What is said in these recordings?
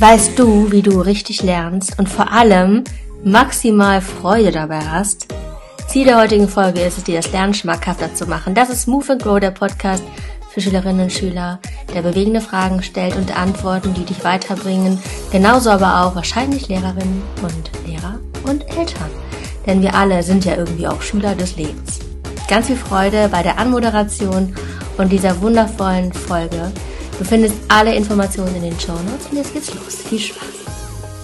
Weißt du, wie du richtig lernst und vor allem maximal Freude dabei hast? Ziel der heutigen Folge ist es, dir das Lernen schmackhafter zu machen. Das ist Move and Grow, der Podcast für Schülerinnen und Schüler, der bewegende Fragen stellt und Antworten, die dich weiterbringen. Genauso aber auch wahrscheinlich Lehrerinnen und Lehrer und Eltern. Denn wir alle sind ja irgendwie auch Schüler des Lebens. Ganz viel Freude bei der Anmoderation und dieser wundervollen Folge. Du findest alle Informationen in den Show Notes und jetzt geht's los. Viel Spaß!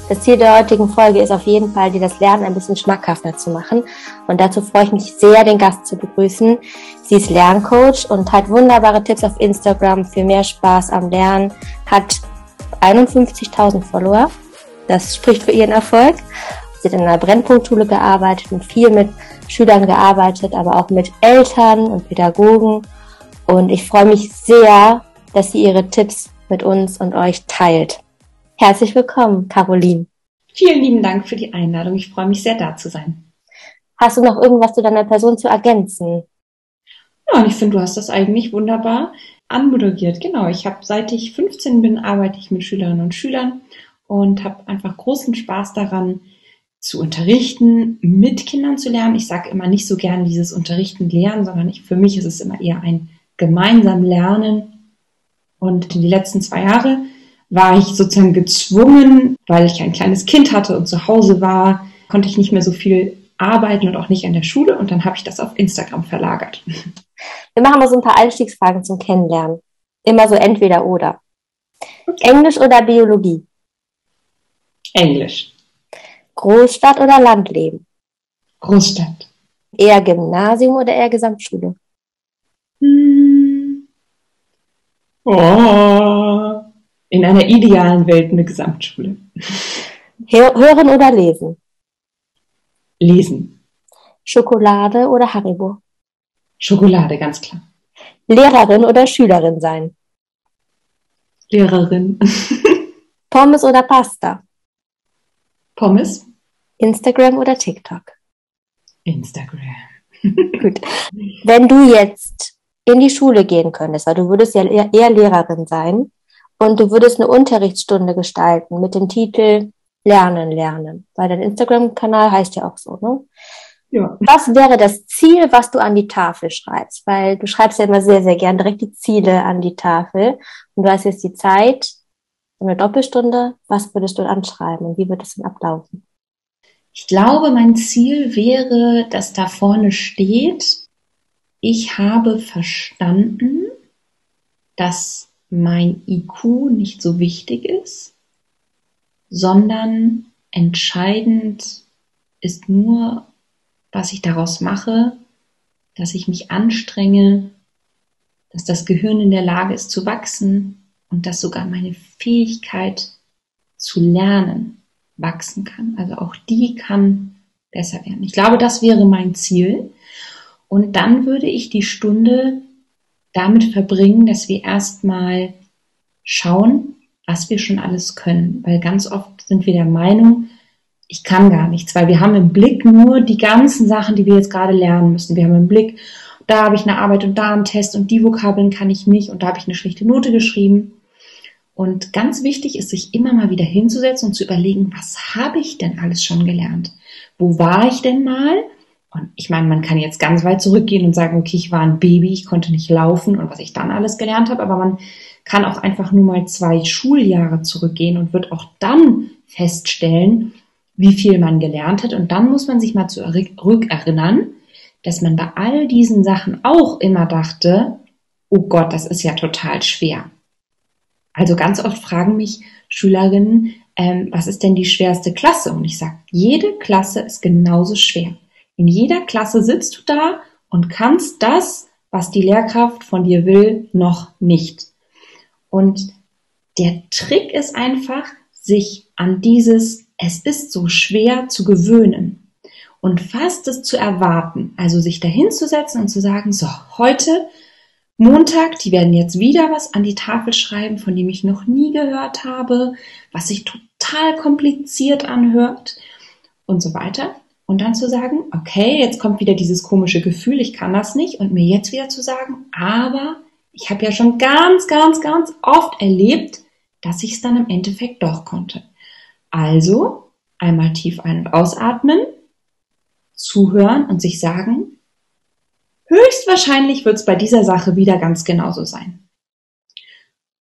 Das Ziel der heutigen Folge ist auf jeden Fall, dir das Lernen ein bisschen schmackhafter zu machen. Und dazu freue ich mich sehr, den Gast zu begrüßen. Sie ist Lerncoach und hat wunderbare Tipps auf Instagram für mehr Spaß am Lernen, hat 51.000 Follower. Das spricht für ihren Erfolg. Sie hat in einer Brennpunktschule gearbeitet und viel mit Schülern gearbeitet, aber auch mit Eltern und Pädagogen. Und ich freue mich sehr, dass sie ihre Tipps mit uns und euch teilt. Herzlich willkommen, Caroline. Vielen lieben Dank für die Einladung. Ich freue mich sehr, da zu sein. Hast du noch irgendwas zu deiner Person zu ergänzen? Ja, und ich finde, du hast das eigentlich wunderbar anmoderiert. Genau, ich habe seit ich 15 bin, arbeite ich mit Schülerinnen und Schülern und habe einfach großen Spaß daran, zu unterrichten, mit Kindern zu lernen. Ich sage immer nicht so gern dieses Unterrichten, Lernen, sondern ich, für mich ist es immer eher ein gemeinsam Lernen. Und die letzten zwei Jahre war ich sozusagen gezwungen, weil ich ein kleines Kind hatte und zu Hause war, konnte ich nicht mehr so viel arbeiten und auch nicht an der Schule und dann habe ich das auf Instagram verlagert. Wir machen mal so ein paar Einstiegsfragen zum Kennenlernen. Immer so entweder oder. Okay. Englisch oder Biologie? Englisch. Großstadt oder Landleben? Großstadt. Eher Gymnasium oder eher Gesamtschule? Hm. Oh in einer idealen Welt eine Gesamtschule. Hören oder lesen? Lesen. Schokolade oder Haribo? Schokolade, ganz klar. Lehrerin oder Schülerin sein? Lehrerin. Pommes oder Pasta? Pommes. Instagram oder TikTok? Instagram. Gut. Wenn du jetzt in die Schule gehen könntest, weil du würdest ja eher Lehrerin sein, und du würdest eine Unterrichtsstunde gestalten mit dem Titel Lernen, Lernen. Weil dein Instagram-Kanal heißt ja auch so, ne? Ja. Was wäre das Ziel, was du an die Tafel schreibst? Weil du schreibst ja immer sehr, sehr gern direkt die Ziele an die Tafel. Und du hast jetzt die Zeit, eine Doppelstunde. Was würdest du anschreiben und wie wird es denn ablaufen? Ich glaube, mein Ziel wäre, dass da vorne steht, ich habe verstanden, dass mein IQ nicht so wichtig ist, sondern entscheidend ist nur, was ich daraus mache, dass ich mich anstrenge, dass das Gehirn in der Lage ist zu wachsen und dass sogar meine Fähigkeit zu lernen wachsen kann. Also auch die kann besser werden. Ich glaube, das wäre mein Ziel. Und dann würde ich die Stunde damit verbringen, dass wir erstmal schauen, was wir schon alles können. Weil ganz oft sind wir der Meinung, ich kann gar nichts, weil wir haben im Blick nur die ganzen Sachen, die wir jetzt gerade lernen müssen. Wir haben im Blick, da habe ich eine Arbeit und da einen Test und die Vokabeln kann ich nicht und da habe ich eine schlechte Note geschrieben. Und ganz wichtig ist, sich immer mal wieder hinzusetzen und zu überlegen, was habe ich denn alles schon gelernt? Wo war ich denn mal? Und ich meine, man kann jetzt ganz weit zurückgehen und sagen, okay, ich war ein Baby, ich konnte nicht laufen und was ich dann alles gelernt habe, aber man kann auch einfach nur mal zwei Schuljahre zurückgehen und wird auch dann feststellen, wie viel man gelernt hat. Und dann muss man sich mal zurückerinnern, dass man bei all diesen Sachen auch immer dachte, oh Gott, das ist ja total schwer. Also ganz oft fragen mich Schülerinnen, ähm, was ist denn die schwerste Klasse? Und ich sage, jede Klasse ist genauso schwer. In jeder Klasse sitzt du da und kannst das, was die Lehrkraft von dir will, noch nicht. Und der Trick ist einfach, sich an dieses Es ist so schwer zu gewöhnen und fast es zu erwarten. Also sich dahin zu setzen und zu sagen, so, heute Montag, die werden jetzt wieder was an die Tafel schreiben, von dem ich noch nie gehört habe, was sich total kompliziert anhört und so weiter. Und dann zu sagen, okay, jetzt kommt wieder dieses komische Gefühl, ich kann das nicht. Und mir jetzt wieder zu sagen, aber ich habe ja schon ganz, ganz, ganz oft erlebt, dass ich es dann im Endeffekt doch konnte. Also einmal tief ein- und ausatmen, zuhören und sich sagen, höchstwahrscheinlich wird es bei dieser Sache wieder ganz genauso sein.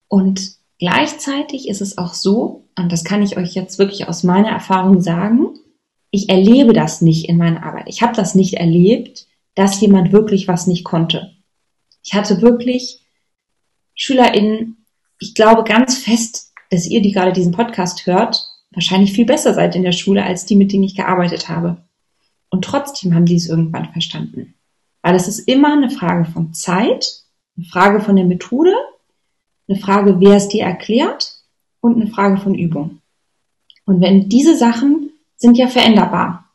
Und gleichzeitig ist es auch so, und das kann ich euch jetzt wirklich aus meiner Erfahrung sagen, ich erlebe das nicht in meiner Arbeit. Ich habe das nicht erlebt, dass jemand wirklich was nicht konnte. Ich hatte wirklich SchülerInnen, ich glaube ganz fest, dass ihr, die gerade diesen Podcast hört, wahrscheinlich viel besser seid in der Schule als die, mit denen ich gearbeitet habe. Und trotzdem haben die es irgendwann verstanden. Weil es ist immer eine Frage von Zeit, eine Frage von der Methode, eine Frage, wer es dir erklärt und eine Frage von Übung. Und wenn diese Sachen sind ja veränderbar.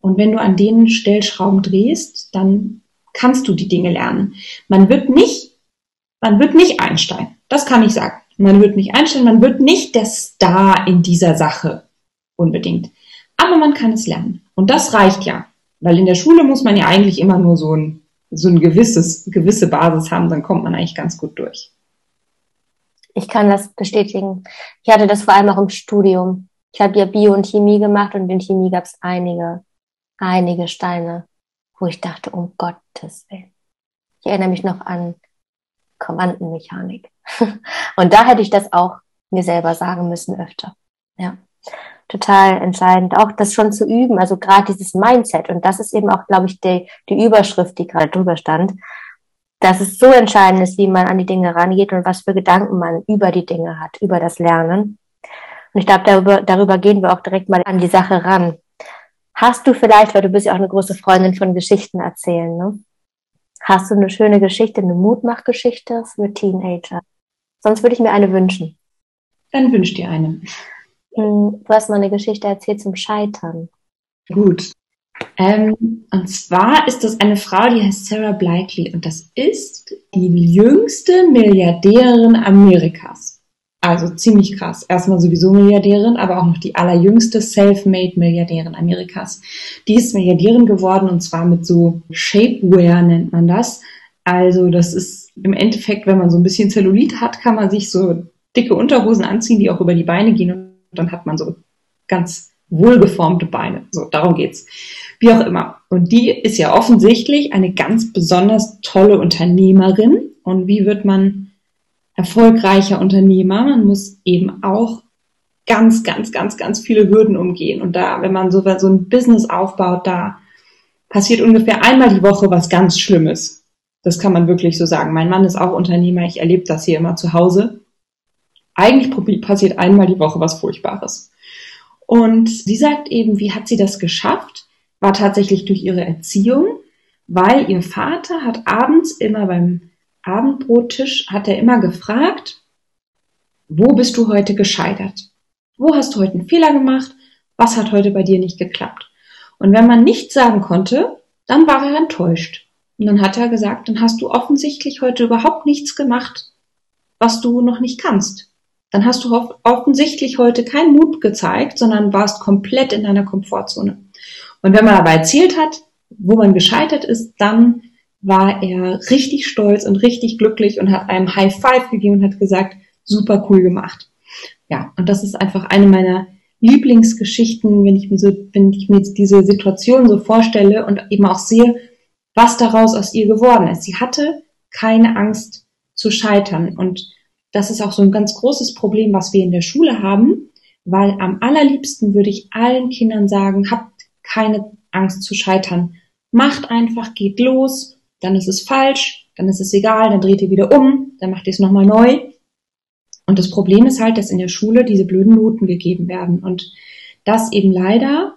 Und wenn du an denen Stellschrauben drehst, dann kannst du die Dinge lernen. Man wird nicht, man wird nicht Einstein. Das kann ich sagen. Man wird nicht Einstein, man wird nicht der Star in dieser Sache unbedingt. Aber man kann es lernen. Und das reicht ja. Weil in der Schule muss man ja eigentlich immer nur so ein, so ein gewisses, gewisse Basis haben, dann kommt man eigentlich ganz gut durch. Ich kann das bestätigen. Ich hatte das vor allem auch im Studium. Ich habe ja Bio und Chemie gemacht und in Chemie gab es einige, einige Steine, wo ich dachte, um Gottes Willen. Ich erinnere mich noch an Quantenmechanik. und da hätte ich das auch mir selber sagen müssen öfter. Ja, total entscheidend, auch das schon zu üben, also gerade dieses Mindset. Und das ist eben auch, glaube ich, die, die Überschrift, die gerade drüber stand, dass es so entscheidend ist, wie man an die Dinge rangeht und was für Gedanken man über die Dinge hat, über das Lernen. Und ich glaube, darüber, darüber gehen wir auch direkt mal an die Sache ran. Hast du vielleicht, weil du bist ja auch eine große Freundin von Geschichten erzählen, ne? Hast du eine schöne Geschichte, eine Mutmachgeschichte für Teenager? Sonst würde ich mir eine wünschen. Dann wünsch dir eine. Hm, du hast mal eine Geschichte erzählt zum Scheitern. Gut. Ähm, und zwar ist das eine Frau, die heißt Sarah Blakely und das ist die jüngste Milliardärin Amerikas. Also ziemlich krass. Erstmal sowieso Milliardärin, aber auch noch die allerjüngste Self-Made-Milliardärin Amerikas. Die ist Milliardärin geworden und zwar mit so Shapewear nennt man das. Also das ist im Endeffekt, wenn man so ein bisschen Zellulit hat, kann man sich so dicke Unterhosen anziehen, die auch über die Beine gehen und dann hat man so ganz wohlgeformte Beine. So, darum geht's. Wie auch immer. Und die ist ja offensichtlich eine ganz besonders tolle Unternehmerin. Und wie wird man erfolgreicher Unternehmer. Man muss eben auch ganz, ganz, ganz, ganz viele Hürden umgehen. Und da, wenn man so, so ein Business aufbaut, da passiert ungefähr einmal die Woche was ganz Schlimmes. Das kann man wirklich so sagen. Mein Mann ist auch Unternehmer. Ich erlebe das hier immer zu Hause. Eigentlich passiert einmal die Woche was Furchtbares. Und sie sagt eben, wie hat sie das geschafft? War tatsächlich durch ihre Erziehung, weil ihr Vater hat abends immer beim Abendbrottisch hat er immer gefragt, wo bist du heute gescheitert? Wo hast du heute einen Fehler gemacht? Was hat heute bei dir nicht geklappt? Und wenn man nichts sagen konnte, dann war er enttäuscht. Und dann hat er gesagt, dann hast du offensichtlich heute überhaupt nichts gemacht, was du noch nicht kannst. Dann hast du offensichtlich heute keinen Mut gezeigt, sondern warst komplett in deiner Komfortzone. Und wenn man aber erzählt hat, wo man gescheitert ist, dann war er richtig stolz und richtig glücklich und hat einem High Five gegeben und hat gesagt, super cool gemacht. Ja, und das ist einfach eine meiner Lieblingsgeschichten, wenn ich mir so, wenn ich mir jetzt diese Situation so vorstelle und eben auch sehe, was daraus aus ihr geworden ist. Sie hatte keine Angst zu scheitern und das ist auch so ein ganz großes Problem, was wir in der Schule haben, weil am allerliebsten würde ich allen Kindern sagen, habt keine Angst zu scheitern. Macht einfach, geht los dann ist es falsch, dann ist es egal, dann dreht ihr wieder um, dann macht ihr es nochmal neu. Und das Problem ist halt, dass in der Schule diese blöden Noten gegeben werden und das eben leider,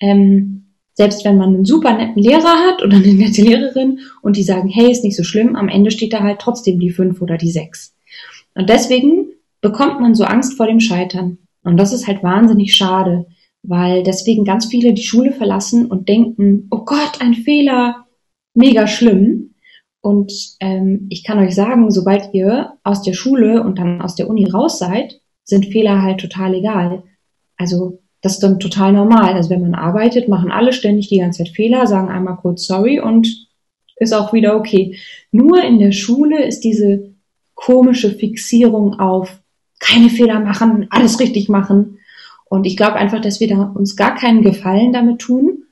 ähm, selbst wenn man einen super netten Lehrer hat oder eine nette Lehrerin und die sagen, hey, ist nicht so schlimm, am Ende steht da halt trotzdem die fünf oder die sechs. Und deswegen bekommt man so Angst vor dem Scheitern. Und das ist halt wahnsinnig schade, weil deswegen ganz viele die Schule verlassen und denken, oh Gott, ein Fehler, mega schlimm. Und ähm, ich kann euch sagen, sobald ihr aus der Schule und dann aus der Uni raus seid, sind Fehler halt total egal. Also das ist dann total normal. Also wenn man arbeitet, machen alle ständig die ganze Zeit Fehler, sagen einmal kurz sorry und ist auch wieder okay. Nur in der Schule ist diese komische Fixierung auf keine Fehler machen, alles richtig machen. Und ich glaube einfach, dass wir da uns gar keinen Gefallen damit tun,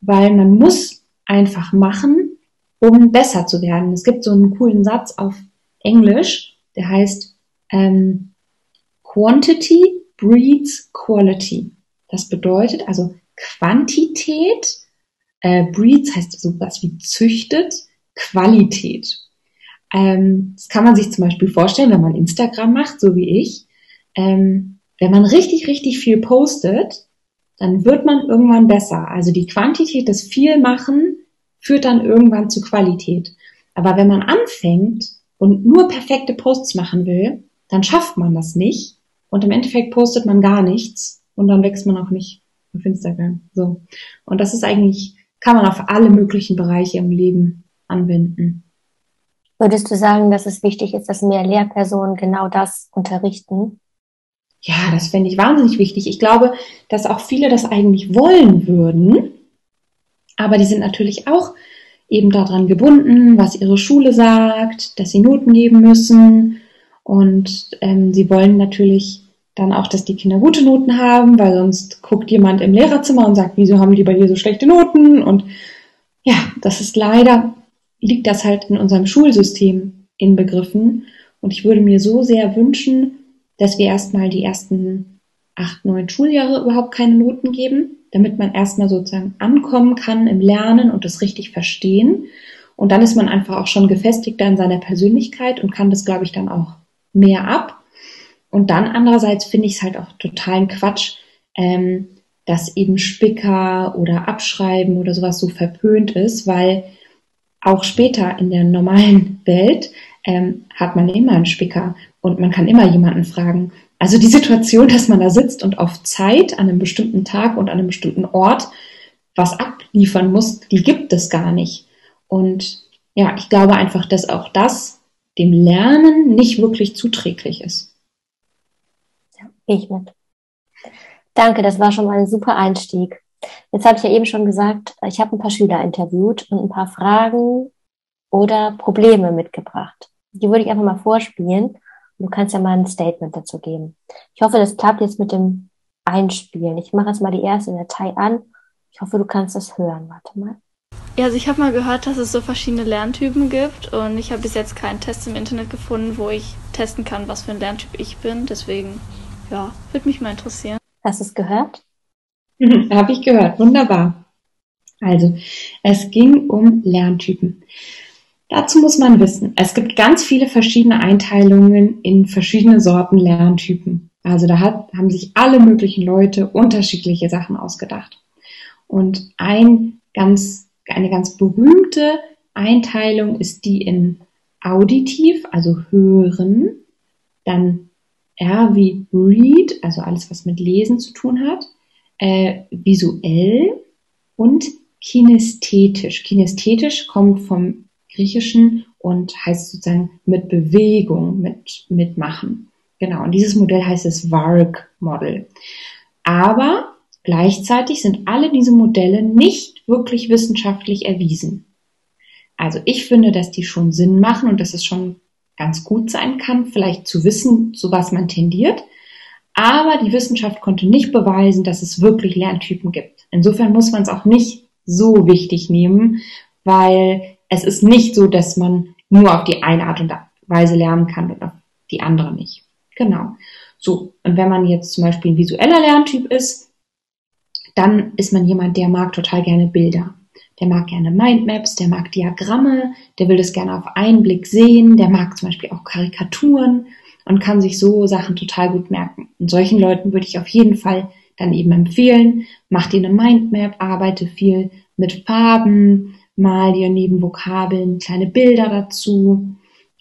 weil man muss einfach machen, um besser zu werden. Es gibt so einen coolen Satz auf Englisch, der heißt ähm, Quantity breeds Quality. Das bedeutet also Quantität, äh, breeds heißt so was wie züchtet, Qualität. Ähm, das kann man sich zum Beispiel vorstellen, wenn man Instagram macht, so wie ich. Ähm, wenn man richtig, richtig viel postet, dann wird man irgendwann besser. Also die Quantität des Vielmachen führt dann irgendwann zu Qualität. Aber wenn man anfängt und nur perfekte Posts machen will, dann schafft man das nicht. Und im Endeffekt postet man gar nichts und dann wächst man auch nicht auf Instagram. So. Und das ist eigentlich, kann man auf alle möglichen Bereiche im Leben anwenden. Würdest du sagen, dass es wichtig ist, dass mehr Lehrpersonen genau das unterrichten? Ja, das fände ich wahnsinnig wichtig. Ich glaube, dass auch viele das eigentlich wollen würden, aber die sind natürlich auch eben daran gebunden, was ihre Schule sagt, dass sie Noten geben müssen und ähm, sie wollen natürlich dann auch, dass die Kinder gute Noten haben, weil sonst guckt jemand im Lehrerzimmer und sagt, wieso haben die bei dir so schlechte Noten? Und ja, das ist leider, liegt das halt in unserem Schulsystem inbegriffen. Und ich würde mir so sehr wünschen, dass wir erstmal die ersten acht, neun Schuljahre überhaupt keine Noten geben, damit man erstmal sozusagen ankommen kann im Lernen und das richtig verstehen. Und dann ist man einfach auch schon gefestigter in seiner Persönlichkeit und kann das, glaube ich, dann auch mehr ab. Und dann andererseits finde ich es halt auch totalen Quatsch, ähm, dass eben Spicker oder Abschreiben oder sowas so verpönt ist, weil auch später in der normalen Welt ähm, hat man immer einen Spicker und man kann immer jemanden fragen. Also die Situation, dass man da sitzt und auf Zeit an einem bestimmten Tag und an einem bestimmten Ort was abliefern muss, die gibt es gar nicht. Und ja, ich glaube einfach, dass auch das dem Lernen nicht wirklich zuträglich ist. Ja, ich mit. Danke, das war schon mal ein super Einstieg. Jetzt habe ich ja eben schon gesagt, ich habe ein paar Schüler interviewt und ein paar Fragen oder Probleme mitgebracht. Die würde ich einfach mal vorspielen. Du kannst ja mal ein Statement dazu geben. Ich hoffe, das klappt jetzt mit dem Einspielen. Ich mache jetzt mal die erste Datei an. Ich hoffe, du kannst das hören. Warte mal. Ja, also ich habe mal gehört, dass es so verschiedene Lerntypen gibt und ich habe bis jetzt keinen Test im Internet gefunden, wo ich testen kann, was für ein Lerntyp ich bin. Deswegen, ja, würde mich mal interessieren. Hast du es gehört? Mhm, habe ich gehört. Wunderbar. Also, es ging um Lerntypen. Dazu muss man wissen, es gibt ganz viele verschiedene Einteilungen in verschiedene Sorten Lerntypen. Also da hat, haben sich alle möglichen Leute unterschiedliche Sachen ausgedacht. Und ein ganz, eine ganz berühmte Einteilung ist die in auditiv, also hören, dann R wie read, also alles, was mit Lesen zu tun hat, äh, visuell und kinästhetisch. Kinästhetisch kommt vom Griechischen und heißt sozusagen mit Bewegung, mit, mitmachen. Genau. Und dieses Modell heißt das VARC-Model. Aber gleichzeitig sind alle diese Modelle nicht wirklich wissenschaftlich erwiesen. Also ich finde, dass die schon Sinn machen und dass es schon ganz gut sein kann, vielleicht zu wissen, zu was man tendiert. Aber die Wissenschaft konnte nicht beweisen, dass es wirklich Lerntypen gibt. Insofern muss man es auch nicht so wichtig nehmen, weil es ist nicht so, dass man nur auf die eine Art und Weise lernen kann und auf die andere nicht. Genau. So. Und wenn man jetzt zum Beispiel ein visueller Lerntyp ist, dann ist man jemand, der mag total gerne Bilder. Der mag gerne Mindmaps, der mag Diagramme, der will das gerne auf einen Blick sehen, der mag zum Beispiel auch Karikaturen und kann sich so Sachen total gut merken. Und solchen Leuten würde ich auf jeden Fall dann eben empfehlen, mach dir eine Mindmap, arbeite viel mit Farben, mal dir neben Vokabeln kleine Bilder dazu.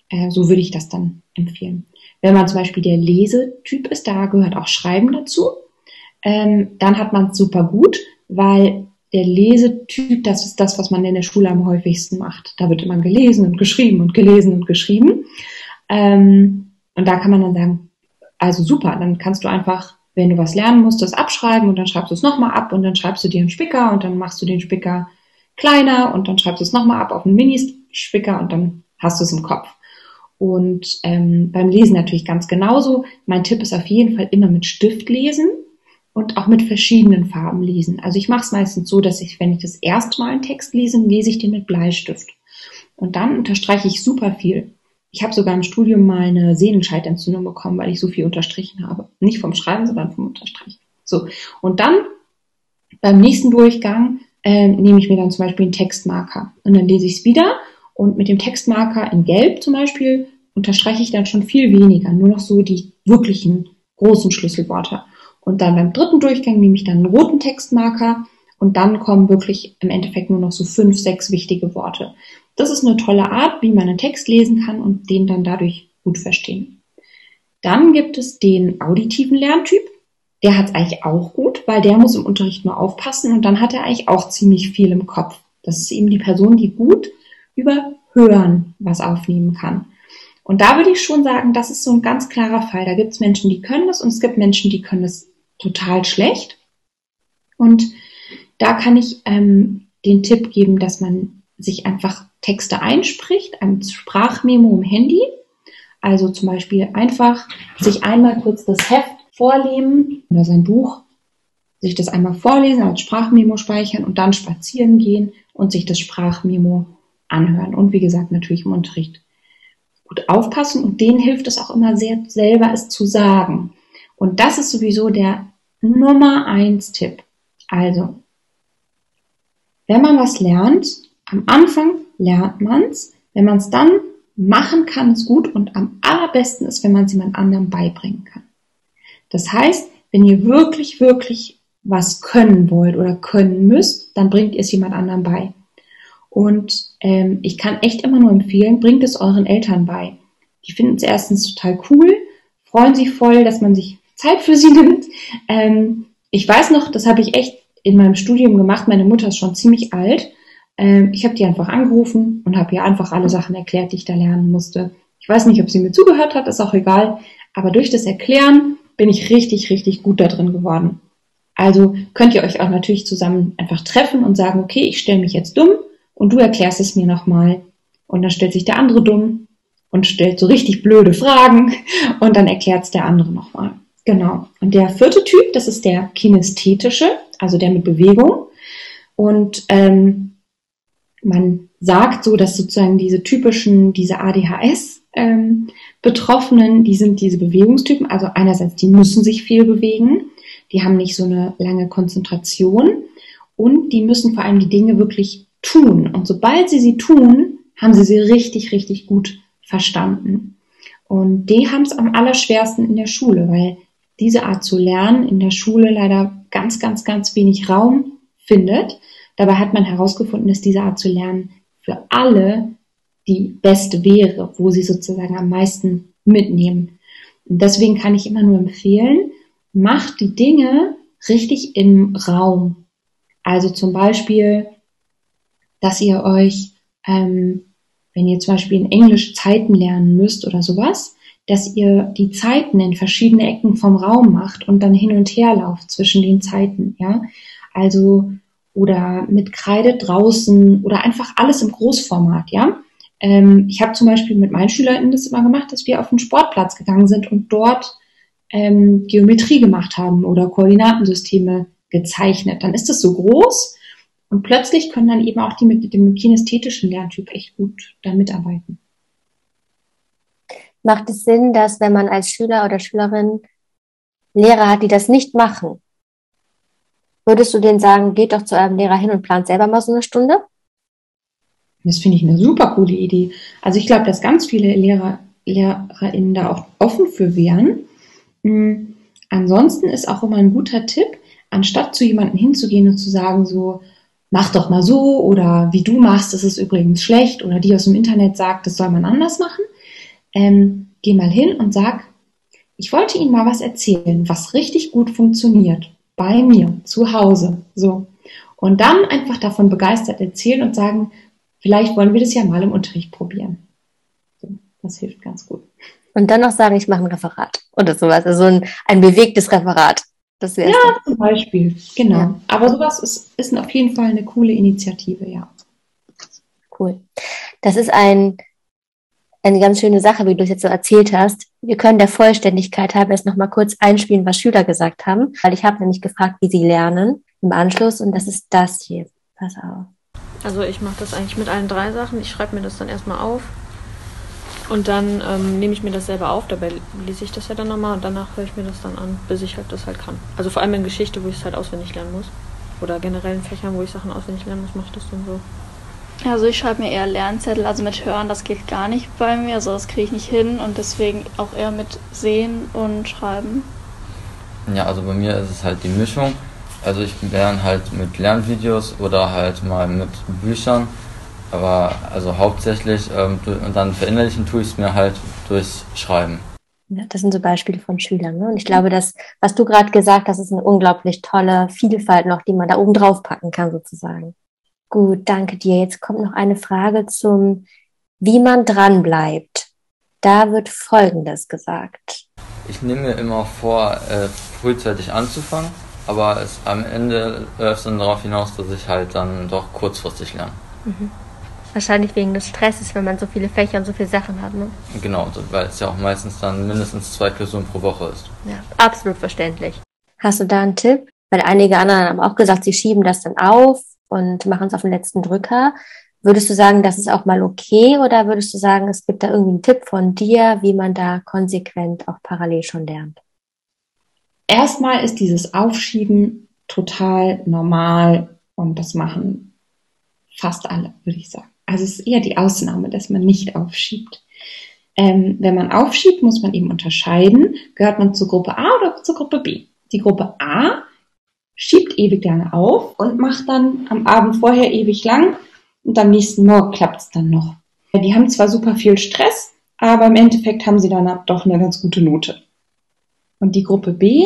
Äh, so würde ich das dann empfehlen. Wenn man zum Beispiel der Lesetyp ist, da gehört auch Schreiben dazu, ähm, dann hat man es super gut, weil der Lesetyp, das ist das, was man in der Schule am häufigsten macht. Da wird immer gelesen und geschrieben und gelesen und geschrieben. Ähm, und da kann man dann sagen, also super, dann kannst du einfach, wenn du was lernen musst, das abschreiben und dann schreibst du es nochmal ab und dann schreibst du dir einen Spicker und dann machst du den Spicker kleiner und dann schreibst du es nochmal ab auf einen Mini-Spicker und dann hast du es im Kopf. Und ähm, beim Lesen natürlich ganz genauso. Mein Tipp ist auf jeden Fall immer mit Stift lesen und auch mit verschiedenen Farben lesen. Also ich mache es meistens so, dass ich, wenn ich das erste Mal einen Text lese, lese ich den mit Bleistift. Und dann unterstreiche ich super viel. Ich habe sogar im Studium mal eine Sehnenscheidentzündung bekommen, weil ich so viel unterstrichen habe. Nicht vom Schreiben, sondern vom Unterstreichen. So. Und dann beim nächsten Durchgang äh, nehme ich mir dann zum Beispiel einen Textmarker und dann lese ich es wieder und mit dem Textmarker in Gelb zum Beispiel unterstreiche ich dann schon viel weniger, nur noch so die wirklichen großen Schlüsselworte. Und dann beim dritten Durchgang nehme ich dann einen roten Textmarker und dann kommen wirklich im Endeffekt nur noch so fünf, sechs wichtige Worte. Das ist eine tolle Art, wie man einen Text lesen kann und den dann dadurch gut verstehen. Dann gibt es den auditiven Lerntyp. Der hat es eigentlich auch gut, weil der muss im Unterricht nur aufpassen und dann hat er eigentlich auch ziemlich viel im Kopf. Das ist eben die Person, die gut über Hören was aufnehmen kann. Und da würde ich schon sagen, das ist so ein ganz klarer Fall. Da gibt es Menschen, die können das und es gibt Menschen, die können das total schlecht. Und da kann ich ähm, den Tipp geben, dass man sich einfach Texte einspricht, ein Sprachmemo im Handy. Also zum Beispiel einfach sich einmal kurz das Heft vorleben oder sein Buch, sich das einmal vorlesen, als Sprachmemo speichern und dann spazieren gehen und sich das Sprachmemo anhören. Und wie gesagt, natürlich im Unterricht gut aufpassen und denen hilft es auch immer sehr, selber es zu sagen. Und das ist sowieso der Nummer eins Tipp. Also, wenn man was lernt, am Anfang lernt man's. Wenn man es dann machen kann, ist gut und am allerbesten ist, wenn man es jemand anderem beibringen kann. Das heißt, wenn ihr wirklich, wirklich was können wollt oder können müsst, dann bringt ihr es jemand anderem bei. Und ähm, ich kann echt immer nur empfehlen, bringt es euren Eltern bei. Die finden es erstens total cool, freuen sich voll, dass man sich Zeit für sie nimmt. Ähm, ich weiß noch, das habe ich echt in meinem Studium gemacht. Meine Mutter ist schon ziemlich alt. Ähm, ich habe die einfach angerufen und habe ihr einfach alle Sachen erklärt, die ich da lernen musste. Ich weiß nicht, ob sie mir zugehört hat, ist auch egal. Aber durch das Erklären bin ich richtig, richtig gut da drin geworden. Also könnt ihr euch auch natürlich zusammen einfach treffen und sagen, okay, ich stelle mich jetzt dumm und du erklärst es mir nochmal. Und dann stellt sich der andere dumm und stellt so richtig blöde Fragen und dann erklärt es der andere nochmal. Genau. Und der vierte Typ, das ist der kinästhetische, also der mit Bewegung. Und ähm, man sagt so, dass sozusagen diese typischen, diese ADHS ähm, Betroffenen, die sind diese Bewegungstypen. Also einerseits, die müssen sich viel bewegen, die haben nicht so eine lange Konzentration und die müssen vor allem die Dinge wirklich tun. Und sobald sie sie tun, haben sie sie richtig, richtig gut verstanden. Und die haben es am allerschwersten in der Schule, weil diese Art zu lernen in der Schule leider ganz, ganz, ganz wenig Raum findet. Dabei hat man herausgefunden, dass diese Art zu lernen für alle die beste wäre, wo sie sozusagen am meisten mitnehmen. Und deswegen kann ich immer nur empfehlen, macht die Dinge richtig im Raum. Also zum Beispiel dass ihr euch, ähm, wenn ihr zum Beispiel in Englisch Zeiten lernen müsst oder sowas, dass ihr die Zeiten in verschiedene Ecken vom Raum macht und dann hin und her lauft zwischen den Zeiten, ja. Also, oder mit Kreide draußen oder einfach alles im Großformat, ja. Ähm, ich habe zum Beispiel mit meinen SchülerInnen das immer gemacht, dass wir auf den Sportplatz gegangen sind und dort ähm, Geometrie gemacht haben oder Koordinatensysteme gezeichnet. Dann ist das so groß und plötzlich können dann eben auch die mit dem kinästhetischen Lerntyp echt gut dann mitarbeiten. Macht es Sinn, dass wenn man als Schüler oder Schülerin Lehrer hat, die das nicht machen, würdest du denen sagen, geht doch zu eurem Lehrer hin und plant selber mal so eine Stunde? Das finde ich eine super coole Idee. Also ich glaube, dass ganz viele Lehrer, LehrerInnen da auch offen für wären. Mhm. Ansonsten ist auch immer ein guter Tipp, anstatt zu jemandem hinzugehen und zu sagen so, mach doch mal so oder wie du machst, das ist übrigens schlecht oder die aus dem Internet sagt, das soll man anders machen. Ähm, geh mal hin und sag, ich wollte Ihnen mal was erzählen, was richtig gut funktioniert bei mir zu Hause. So. Und dann einfach davon begeistert erzählen und sagen, vielleicht wollen wir das ja mal im Unterricht probieren. So, das hilft ganz gut. Und dann noch sagen, ich mache ein Referat oder sowas, also ein, ein bewegtes Referat. Das ja, das. zum Beispiel, genau. Ja. Aber sowas ist, ist auf jeden Fall eine coole Initiative, ja. Cool. Das ist ein eine ganz schöne Sache, wie du es jetzt so erzählt hast. Wir können der Vollständigkeit halber jetzt nochmal kurz einspielen, was Schüler gesagt haben, weil ich habe nämlich gefragt, wie sie lernen im Anschluss und das ist das hier. Pass auf. Also ich mache das eigentlich mit allen drei Sachen. Ich schreibe mir das dann erstmal auf und dann ähm, nehme ich mir das selber auf. Dabei lese ich das ja dann nochmal und danach höre ich mir das dann an, bis ich halt das halt kann. Also vor allem in Geschichte, wo ich es halt auswendig lernen muss. Oder generell in Fächern, wo ich Sachen auswendig lernen muss, mache ich das dann so. Also ich schreibe mir eher Lernzettel, also mit Hören, das geht gar nicht bei mir, also das kriege ich nicht hin und deswegen auch eher mit Sehen und Schreiben. Ja, also bei mir ist es halt die Mischung. Also ich lerne halt mit Lernvideos oder halt mal mit Büchern, aber also hauptsächlich ähm, und dann verinnerlichen tue ich es mir halt durchs Schreiben. Ja, das sind so Beispiele von Schülern. Ne? Und ich glaube, dass, was du gerade gesagt hast, ist eine unglaublich tolle Vielfalt noch, die man da oben drauf packen kann, sozusagen. Gut, danke dir. Jetzt kommt noch eine Frage zum, wie man dran bleibt. Da wird Folgendes gesagt. Ich nehme mir immer vor, äh, frühzeitig anzufangen, aber es, am Ende läuft es dann darauf hinaus, dass ich halt dann doch kurzfristig lerne. Mhm. Wahrscheinlich wegen des Stresses, wenn man so viele Fächer und so viele Sachen hat, ne? Genau, weil es ja auch meistens dann mindestens zwei Klausuren pro Woche ist. Ja, absolut verständlich. Hast du da einen Tipp? Weil einige anderen haben auch gesagt, sie schieben das dann auf und machen es auf den letzten Drücker. Würdest du sagen, das ist auch mal okay oder würdest du sagen, es gibt da irgendwie einen Tipp von dir, wie man da konsequent auch parallel schon lernt? Erstmal ist dieses Aufschieben total normal und das machen fast alle, würde ich sagen. Also es ist eher die Ausnahme, dass man nicht aufschiebt. Ähm, wenn man aufschiebt, muss man eben unterscheiden, gehört man zur Gruppe A oder zur Gruppe B. Die Gruppe A schiebt ewig lange auf und macht dann am Abend vorher ewig lang und am nächsten Morgen klappt es dann noch. Die haben zwar super viel Stress, aber im Endeffekt haben sie dann doch eine ganz gute Note. Und die Gruppe B,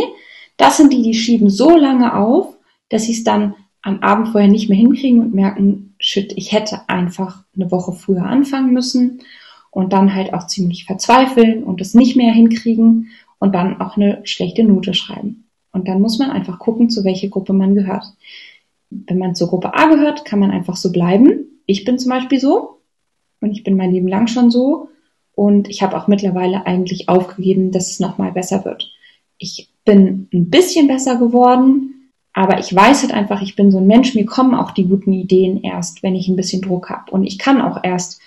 das sind die, die schieben so lange auf, dass sie es dann am Abend vorher nicht mehr hinkriegen und merken, shit, ich hätte einfach eine Woche früher anfangen müssen und dann halt auch ziemlich verzweifeln und es nicht mehr hinkriegen und dann auch eine schlechte Note schreiben. Und dann muss man einfach gucken, zu welcher Gruppe man gehört. Wenn man zur Gruppe A gehört, kann man einfach so bleiben. Ich bin zum Beispiel so und ich bin mein Leben lang schon so und ich habe auch mittlerweile eigentlich aufgegeben, dass es nochmal besser wird. Ich bin ein bisschen besser geworden, aber ich weiß halt einfach, ich bin so ein Mensch, mir kommen auch die guten Ideen erst, wenn ich ein bisschen Druck habe. Und ich kann auch erst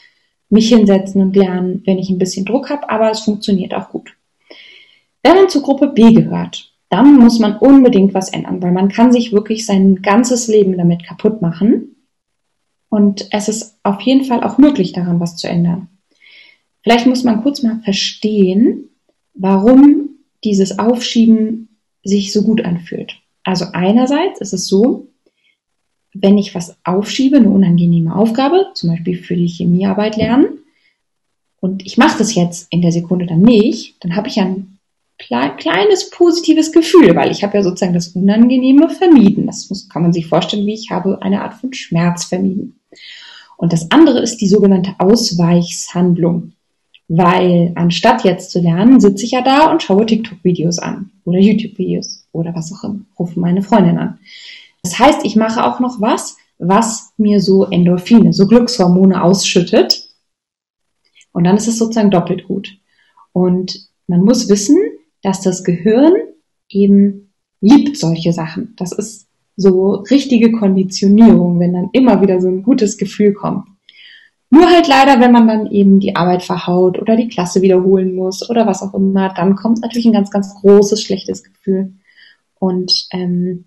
mich hinsetzen und lernen, wenn ich ein bisschen Druck habe, aber es funktioniert auch gut. Wenn man zur Gruppe B gehört, dann muss man unbedingt was ändern, weil man kann sich wirklich sein ganzes Leben damit kaputt machen. Und es ist auf jeden Fall auch möglich, daran was zu ändern. Vielleicht muss man kurz mal verstehen, warum dieses Aufschieben sich so gut anfühlt. Also einerseits ist es so, wenn ich was aufschiebe, eine unangenehme Aufgabe, zum Beispiel für die Chemiearbeit lernen, und ich mache das jetzt in der Sekunde dann nicht, dann habe ich ein kleines positives Gefühl, weil ich habe ja sozusagen das Unangenehme vermieden. Das muss, kann man sich vorstellen, wie ich habe eine Art von Schmerz vermieden. Und das andere ist die sogenannte Ausweichshandlung. Weil anstatt jetzt zu lernen, sitze ich ja da und schaue TikTok-Videos an oder YouTube-Videos oder was auch immer, rufe meine Freundin an. Das heißt, ich mache auch noch was, was mir so Endorphine, so Glückshormone ausschüttet. Und dann ist es sozusagen doppelt gut. Und man muss wissen, dass das Gehirn eben liebt solche Sachen. Das ist so richtige Konditionierung, wenn dann immer wieder so ein gutes Gefühl kommt. Nur halt leider, wenn man dann eben die Arbeit verhaut oder die Klasse wiederholen muss oder was auch immer, dann kommt natürlich ein ganz, ganz großes schlechtes Gefühl. Und ähm,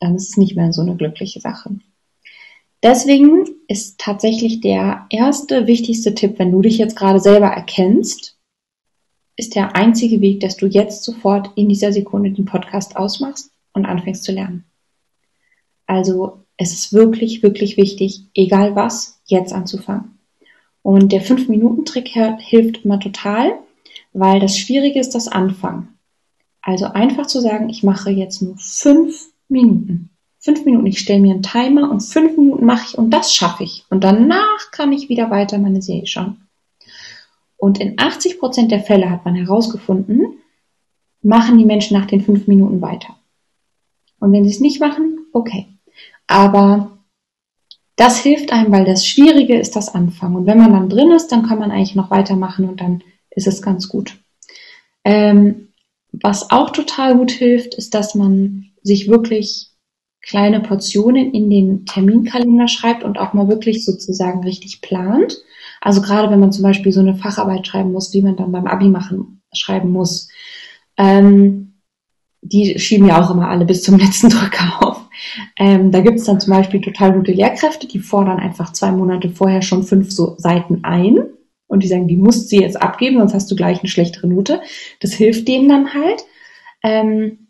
dann ist es nicht mehr so eine glückliche Sache. Deswegen ist tatsächlich der erste wichtigste Tipp, wenn du dich jetzt gerade selber erkennst, ist der einzige Weg, dass du jetzt sofort in dieser Sekunde den Podcast ausmachst und anfängst zu lernen. Also es ist wirklich, wirklich wichtig, egal was, jetzt anzufangen. Und der 5-Minuten-Trick hilft immer total, weil das Schwierige ist das Anfangen. Also einfach zu sagen, ich mache jetzt nur fünf Minuten. Fünf Minuten, ich stelle mir einen Timer und fünf Minuten mache ich und das schaffe ich. Und danach kann ich wieder weiter meine Serie schauen. Und in 80 Prozent der Fälle hat man herausgefunden, machen die Menschen nach den fünf Minuten weiter. Und wenn sie es nicht machen, okay. Aber das hilft einem, weil das Schwierige ist das Anfangen. Und wenn man dann drin ist, dann kann man eigentlich noch weitermachen und dann ist es ganz gut. Ähm, was auch total gut hilft, ist, dass man sich wirklich kleine Portionen in den Terminkalender schreibt und auch mal wirklich sozusagen richtig plant. Also gerade wenn man zum Beispiel so eine Facharbeit schreiben muss, die man dann beim Abi machen, schreiben muss. Ähm, die schieben ja auch immer alle bis zum letzten Drücker auf. Ähm, da gibt es dann zum Beispiel total gute Lehrkräfte, die fordern einfach zwei Monate vorher schon fünf so Seiten ein und die sagen, die musst du jetzt abgeben, sonst hast du gleich eine schlechtere Note. Das hilft denen dann halt. Ähm,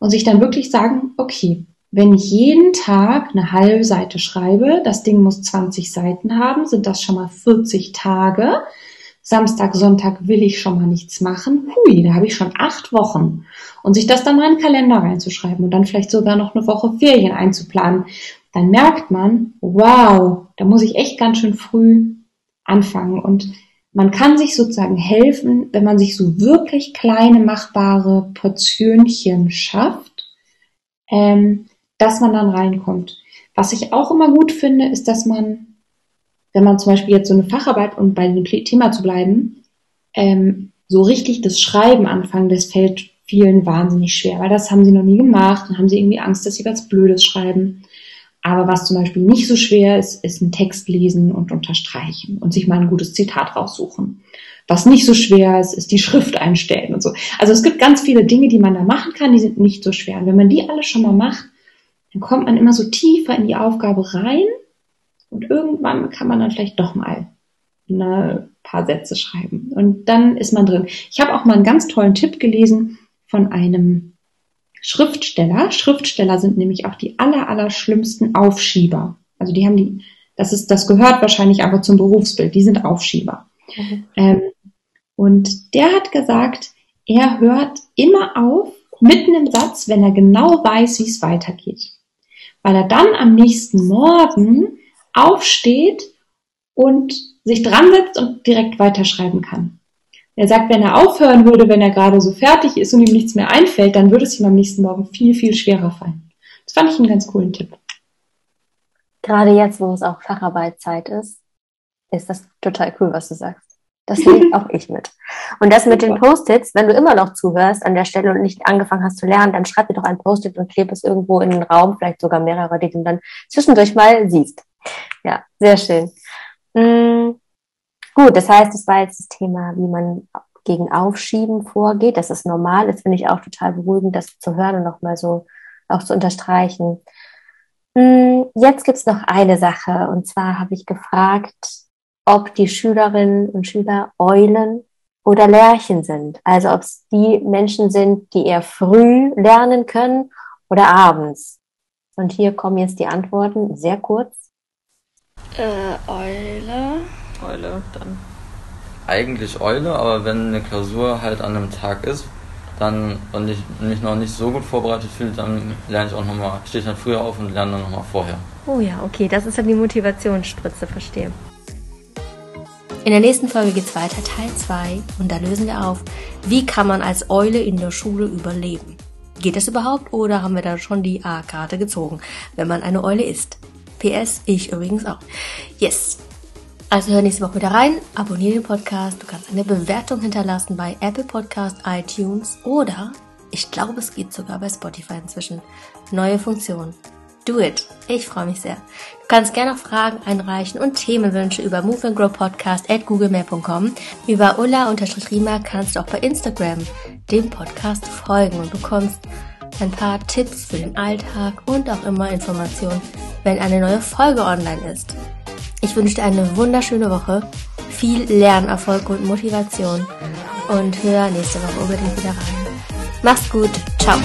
und sich dann wirklich sagen, okay, wenn ich jeden Tag eine halbe Seite schreibe, das Ding muss 20 Seiten haben, sind das schon mal 40 Tage. Samstag, Sonntag will ich schon mal nichts machen. Hui, da habe ich schon acht Wochen. Und sich das dann mal in den Kalender reinzuschreiben und dann vielleicht sogar noch eine Woche Ferien einzuplanen, dann merkt man, wow, da muss ich echt ganz schön früh anfangen. Und man kann sich sozusagen helfen, wenn man sich so wirklich kleine machbare Portionchen schafft, ähm, dass man dann reinkommt. Was ich auch immer gut finde, ist, dass man wenn man zum Beispiel jetzt so eine Facharbeit, um bei dem Thema zu bleiben, ähm, so richtig das Schreiben anfangen, das fällt vielen wahnsinnig schwer, weil das haben sie noch nie gemacht, dann haben sie irgendwie Angst, dass sie was Blödes schreiben. Aber was zum Beispiel nicht so schwer ist, ist ein Text lesen und unterstreichen und sich mal ein gutes Zitat raussuchen. Was nicht so schwer ist, ist die Schrift einstellen und so. Also es gibt ganz viele Dinge, die man da machen kann, die sind nicht so schwer. Und wenn man die alle schon mal macht, dann kommt man immer so tiefer in die Aufgabe rein und irgendwann kann man dann vielleicht doch mal ein paar Sätze schreiben. Und dann ist man drin. Ich habe auch mal einen ganz tollen Tipp gelesen von einem Schriftsteller. Schriftsteller sind nämlich auch die aller, aller schlimmsten Aufschieber. Also die haben die, das ist, das gehört wahrscheinlich aber zum Berufsbild. Die sind Aufschieber. Mhm. Ähm, und der hat gesagt, er hört immer auf, mitten im Satz, wenn er genau weiß, wie es weitergeht. Weil er dann am nächsten Morgen aufsteht und sich dran setzt und direkt weiterschreiben kann. Er sagt, wenn er aufhören würde, wenn er gerade so fertig ist und ihm nichts mehr einfällt, dann würde es ihm am nächsten Morgen viel, viel schwerer fallen. Das fand ich einen ganz coolen Tipp. Gerade jetzt, wo es auch Facharbeitzeit ist, ist das total cool, was du sagst. Das nehme auch ich mit. Und das mit den Post-its, wenn du immer noch zuhörst an der Stelle und nicht angefangen hast zu lernen, dann schreib dir doch ein Post-it und klebe es irgendwo in den Raum, vielleicht sogar mehrere, die du dann zwischendurch mal siehst. Ja, sehr schön. Mhm. Gut, das heißt, es war jetzt das Thema, wie man gegen Aufschieben vorgeht. Das ist normal. Das finde ich auch total beruhigend, das zu hören und nochmal so auch zu unterstreichen. Mhm. Jetzt gibt's noch eine Sache. Und zwar habe ich gefragt, ob die Schülerinnen und Schüler Eulen oder Lerchen sind. Also ob es die Menschen sind, die eher früh lernen können oder abends. Und hier kommen jetzt die Antworten sehr kurz. Äh, Eule. Eule, dann. Eigentlich Eule, aber wenn eine Klausur halt an einem Tag ist, dann und ich mich noch nicht so gut vorbereitet fühle, dann lerne ich auch nochmal, stehe ich dann früher auf und lerne dann nochmal vorher. Oh ja, okay, das ist dann die Motivationsspritze, verstehe. In der nächsten Folge geht es weiter, Teil 2, und da lösen wir auf, wie kann man als Eule in der Schule überleben? Geht das überhaupt oder haben wir da schon die A-Karte gezogen, wenn man eine Eule ist? PS, ich übrigens auch. Yes. Also hör nächste Woche wieder rein, abonniere den Podcast, du kannst eine Bewertung hinterlassen bei Apple Podcast, iTunes oder ich glaube, es geht sogar bei Spotify inzwischen. Neue Funktion. Do it. Ich freue mich sehr. Du kannst gerne noch Fragen einreichen und Themenwünsche über Move and Grow Podcast at googlemail.com. Über Ulla-Rima kannst du auch bei Instagram dem Podcast folgen und bekommst ein paar Tipps für den Alltag und auch immer Informationen, wenn eine neue Folge online ist. Ich wünsche dir eine wunderschöne Woche, viel Lernerfolg und Motivation und hör nächste Woche unbedingt wieder rein. Mach's gut, ciao.